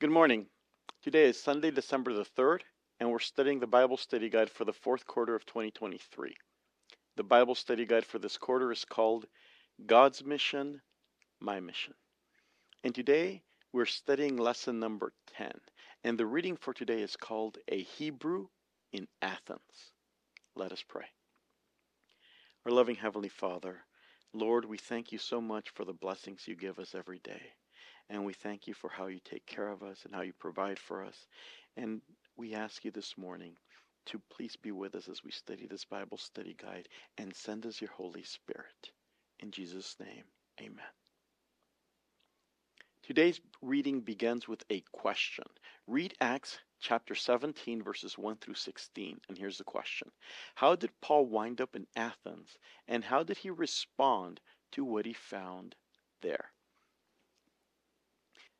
Good morning. Today is Sunday, December the 3rd, and we're studying the Bible study guide for the fourth quarter of 2023. The Bible study guide for this quarter is called God's Mission, My Mission. And today we're studying lesson number 10, and the reading for today is called A Hebrew in Athens. Let us pray. Our loving Heavenly Father, Lord, we thank you so much for the blessings you give us every day. And we thank you for how you take care of us and how you provide for us. And we ask you this morning to please be with us as we study this Bible study guide and send us your Holy Spirit. In Jesus' name, amen. Today's reading begins with a question. Read Acts chapter 17, verses 1 through 16. And here's the question How did Paul wind up in Athens, and how did he respond to what he found there?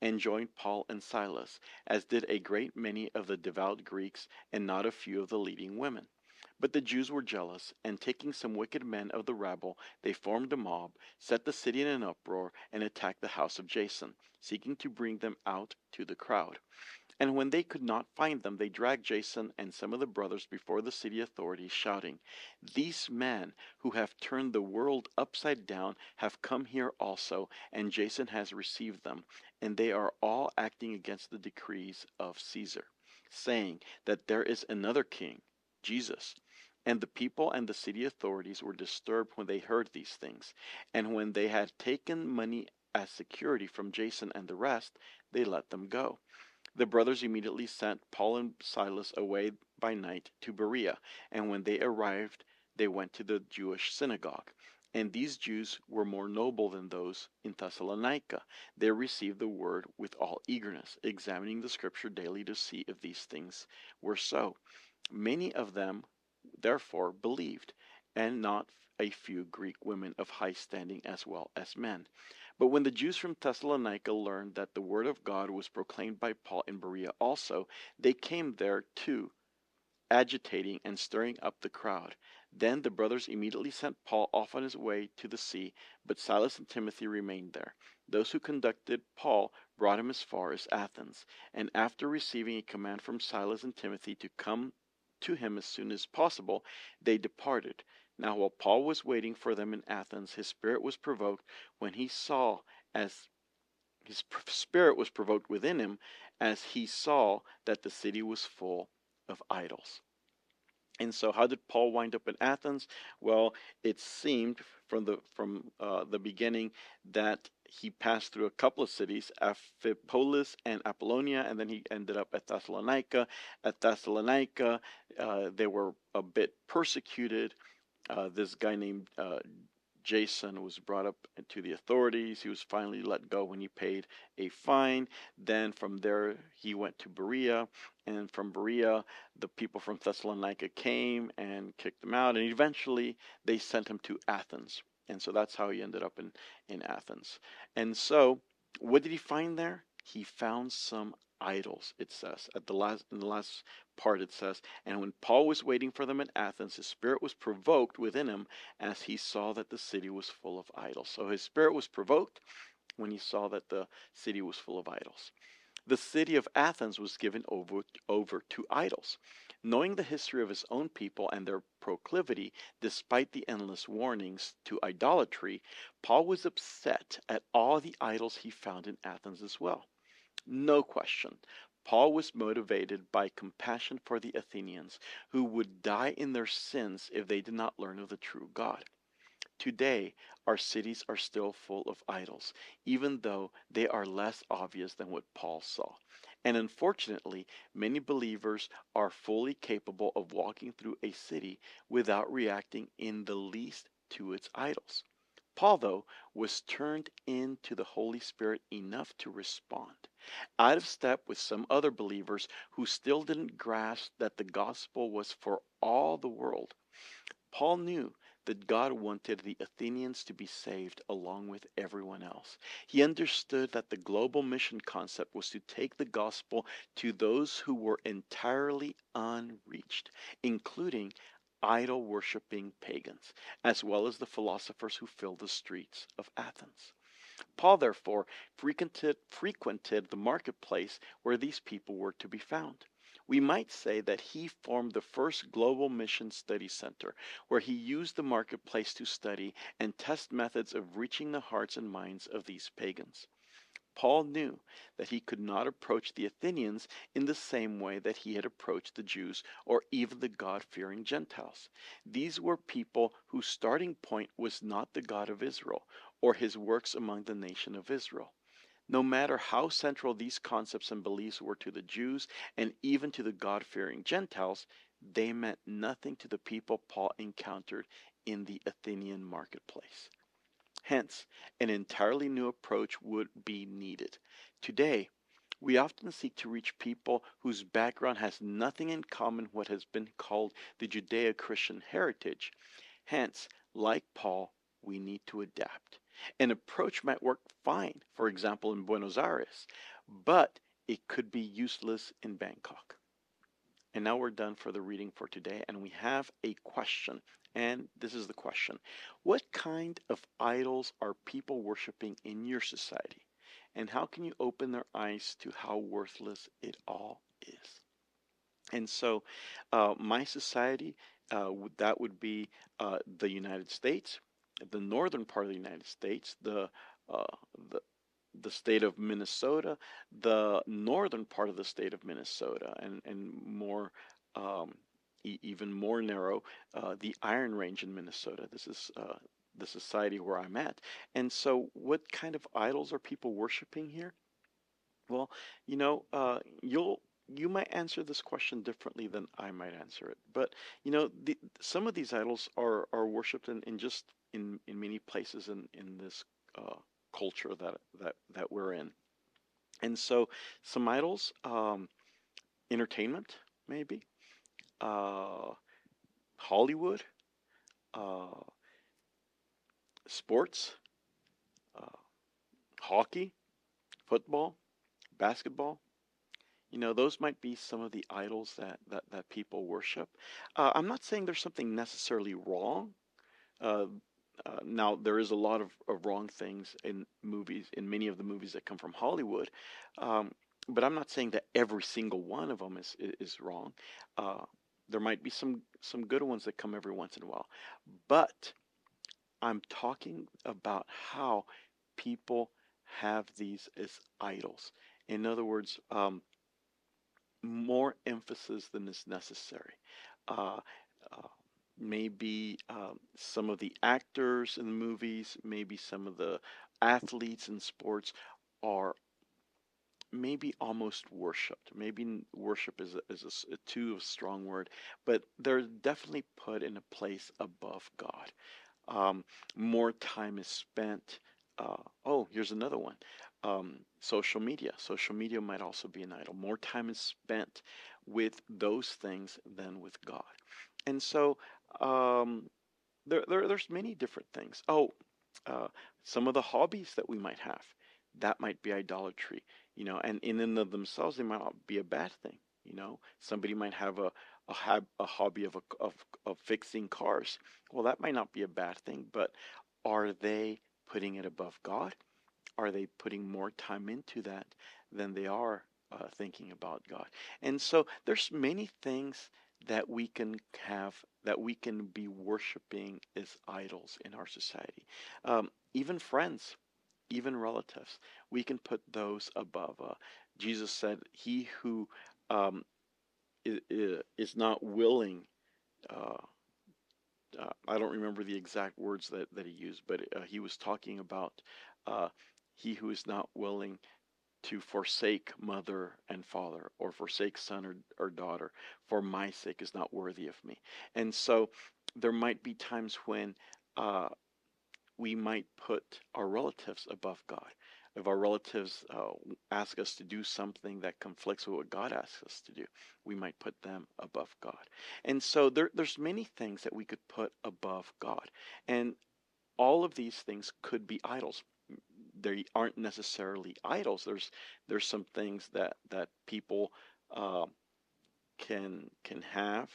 and joined Paul and Silas, as did a great many of the devout Greeks, and not a few of the leading women. But the Jews were jealous, and taking some wicked men of the rabble, they formed a mob, set the city in an uproar, and attacked the house of Jason, seeking to bring them out to the crowd. And when they could not find them, they dragged Jason and some of the brothers before the city authorities, shouting, These men who have turned the world upside down have come here also, and Jason has received them, and they are all acting against the decrees of Caesar, saying that there is another king, Jesus. And the people and the city authorities were disturbed when they heard these things. And when they had taken money as security from Jason and the rest, they let them go. The brothers immediately sent Paul and Silas away by night to Berea, and when they arrived, they went to the Jewish synagogue. And these Jews were more noble than those in Thessalonica. They received the word with all eagerness, examining the scripture daily to see if these things were so. Many of them therefore believed, and not a few Greek women of high standing as well as men. But when the Jews from Thessalonica learned that the word of God was proclaimed by Paul in Berea also, they came there too, agitating and stirring up the crowd. Then the brothers immediately sent Paul off on his way to the sea, but Silas and Timothy remained there. Those who conducted Paul brought him as far as Athens, and after receiving a command from Silas and Timothy to come to him as soon as possible, they departed. Now, while Paul was waiting for them in Athens, his spirit was provoked when he saw as his spirit was provoked within him as he saw that the city was full of idols. And so, how did Paul wind up in Athens? Well, it seemed from the from uh, the beginning that he passed through a couple of cities, Amphipolis and Apollonia, and then he ended up at Thessalonica. At Thessalonica, uh, they were a bit persecuted. Uh, this guy named uh, Jason was brought up to the authorities. He was finally let go when he paid a fine. Then from there, he went to Berea. And from Berea, the people from Thessalonica came and kicked him out. And eventually, they sent him to Athens. And so that's how he ended up in, in Athens. And so, what did he find there? He found some idols, it says. At the last in the last part it says, and when Paul was waiting for them in Athens, his spirit was provoked within him as he saw that the city was full of idols. So his spirit was provoked when he saw that the city was full of idols. The city of Athens was given over, over to idols. Knowing the history of his own people and their proclivity, despite the endless warnings to idolatry, Paul was upset at all the idols he found in Athens as well. No question. Paul was motivated by compassion for the Athenians, who would die in their sins if they did not learn of the true God. Today, our cities are still full of idols, even though they are less obvious than what Paul saw. And unfortunately, many believers are fully capable of walking through a city without reacting in the least to its idols. Paul, though, was turned into the Holy Spirit enough to respond, out of step with some other believers who still didn't grasp that the gospel was for all the world. Paul knew that God wanted the Athenians to be saved along with everyone else. He understood that the global mission concept was to take the gospel to those who were entirely unreached, including idol worshipping pagans, as well as the philosophers who filled the streets of Athens. Paul, therefore, frequented, frequented the marketplace where these people were to be found. We might say that he formed the first global mission study center, where he used the marketplace to study and test methods of reaching the hearts and minds of these pagans. Paul knew that he could not approach the Athenians in the same way that he had approached the Jews or even the God fearing Gentiles. These were people whose starting point was not the God of Israel or his works among the nation of Israel. No matter how central these concepts and beliefs were to the Jews and even to the God fearing Gentiles, they meant nothing to the people Paul encountered in the Athenian marketplace. Hence, an entirely new approach would be needed. Today, we often seek to reach people whose background has nothing in common with what has been called the Judeo Christian heritage. Hence, like Paul, we need to adapt. An approach might work fine, for example, in Buenos Aires, but it could be useless in Bangkok. And now we're done for the reading for today, and we have a question. And this is the question What kind of idols are people worshiping in your society? And how can you open their eyes to how worthless it all is? And so, uh, my society, uh, that would be uh, the United States, the northern part of the United States, the uh, the the state of Minnesota, the northern part of the state of Minnesota, and and more um, e- even more narrow, uh, the Iron Range in Minnesota. This is uh, the society where I'm at. And so, what kind of idols are people worshiping here? Well, you know, uh, you'll you might answer this question differently than I might answer it. But you know, the, some of these idols are are worshipped in, in just in in many places in in this uh, culture that that that we're in. And so, some idols, um, entertainment, maybe uh, Hollywood, uh, sports, uh, hockey, football, basketball. You know, those might be some of the idols that, that, that people worship. Uh, I'm not saying there's something necessarily wrong. Uh, uh, now, there is a lot of, of, wrong things in movies, in many of the movies that come from Hollywood. Um, but I'm not saying that every single one of them is, is wrong. Uh, there might be some some good ones that come every once in a while, but I'm talking about how people have these as idols. In other words, um, more emphasis than is necessary. Uh, uh, maybe um, some of the actors in the movies, maybe some of the athletes in sports are maybe almost worshipped. Maybe worship is a, is a, a too strong word, but they're definitely put in a place above God. Um, more time is spent. Uh, oh, here's another one. Um, social media. Social media might also be an idol. More time is spent with those things than with God. And so um, there, there, there's many different things. Oh, uh, some of the hobbies that we might have that might be idolatry you know and in and of themselves they might not be a bad thing you know somebody might have a a, hab, a hobby of, a, of of fixing cars well that might not be a bad thing but are they putting it above god are they putting more time into that than they are uh, thinking about god and so there's many things that we can have that we can be worshiping as idols in our society um, even friends even relatives. We can put those above. Uh, Jesus said, He who um, is, is, not willing, uh, uh, I don't remember the exact words that, that he used, but uh, he was talking about uh, he who is not willing to forsake mother and father or forsake son or, or daughter for my sake is not worthy of me. And so there might be times when uh, we might put our relatives above God. If our relatives uh, ask us to do something that conflicts with what God asks us to do, we might put them above God. And so there, there's many things that we could put above God. And all of these things could be idols. They aren't necessarily idols. There's there's some things that that people uh, can can have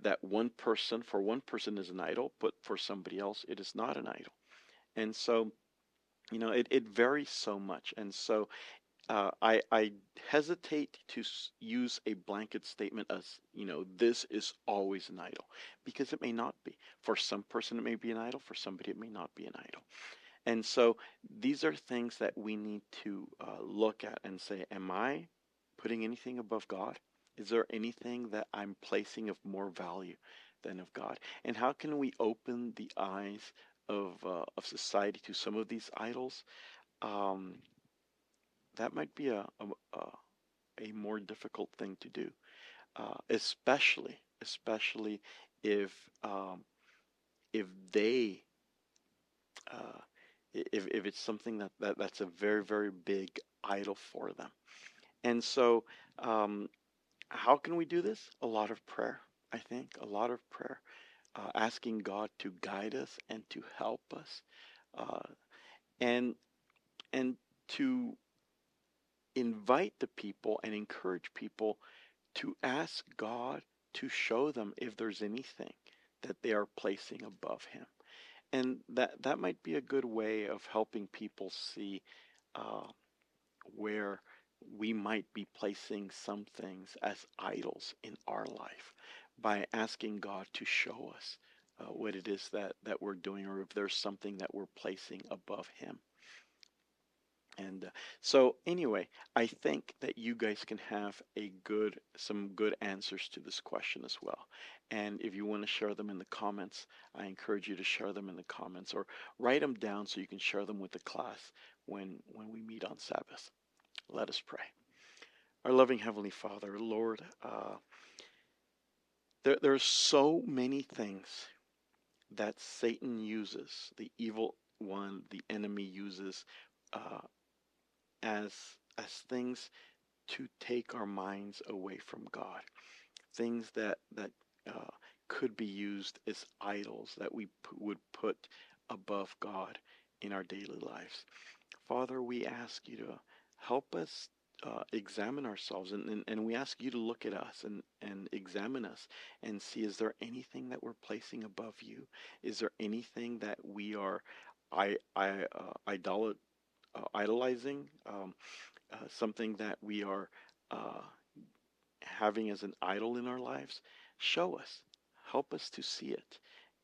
that one person for one person is an idol, but for somebody else it is not an idol. And so, you know, it, it varies so much. And so uh, I, I hesitate to use a blanket statement as, you know, this is always an idol, because it may not be. For some person, it may be an idol. For somebody, it may not be an idol. And so these are things that we need to uh, look at and say, am I putting anything above God? Is there anything that I'm placing of more value than of God? And how can we open the eyes of uh, of society to some of these idols? Um, that might be a, a, a more difficult thing to do, uh, especially especially if um, if they uh, if, if it's something that, that that's a very very big idol for them. And so um, how can we do this? A lot of prayer i think a lot of prayer. Uh, asking god to guide us and to help us uh, and and to invite the people and encourage people to ask God to show them if there's anything that they are placing above Him. And that, that might be a good way of helping people see uh, where we might be placing some things as idols in our life by asking God to show us uh, what it is that, that we're doing or if there's something that we're placing above Him. And uh, so anyway, I think that you guys can have a good, some good answers to this question as well. And if you want to share them in the comments, I encourage you to share them in the comments or write them down so you can share them with the class when, when we meet on Sabbath. Let us pray. Our loving Heavenly Father, Lord, uh, there, there are so many things that Satan uses, the evil one, the enemy uses uh, as as things to take our minds away from God, things that that uh, could be used as idols that we p- would put above God in our daily lives. Father, we ask you to help us uh, examine ourselves and, and, and, we ask you to look at us and, and examine us and see is there anything that we're placing above you? Is there anything that we are I, I, uh, idolat- idolizing, um, uh, something that we are uh, having as an idol in our lives, show us, help us to see it,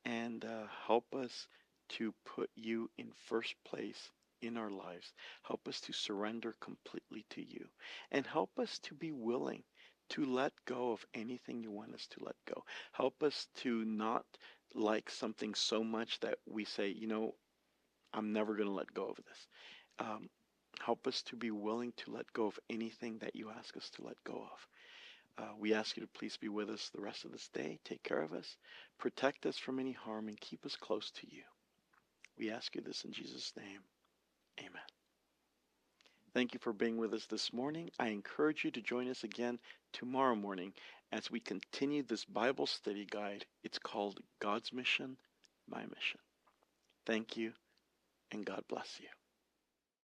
and uh, help us to put you in first place in our lives. Help us to surrender completely to you, and help us to be willing to let go of anything you want us to let go. Help us to not like something so much that we say, you know, I'm never going to let go of this. Um, help us to be willing to let go of anything that you ask us to let go of. Uh, we ask you to please be with us the rest of this day. Take care of us, protect us from any harm, and keep us close to you. We ask you this in Jesus' name. Amen. Thank you for being with us this morning. I encourage you to join us again tomorrow morning as we continue this Bible study guide. It's called God's Mission, My Mission. Thank you, and God bless you.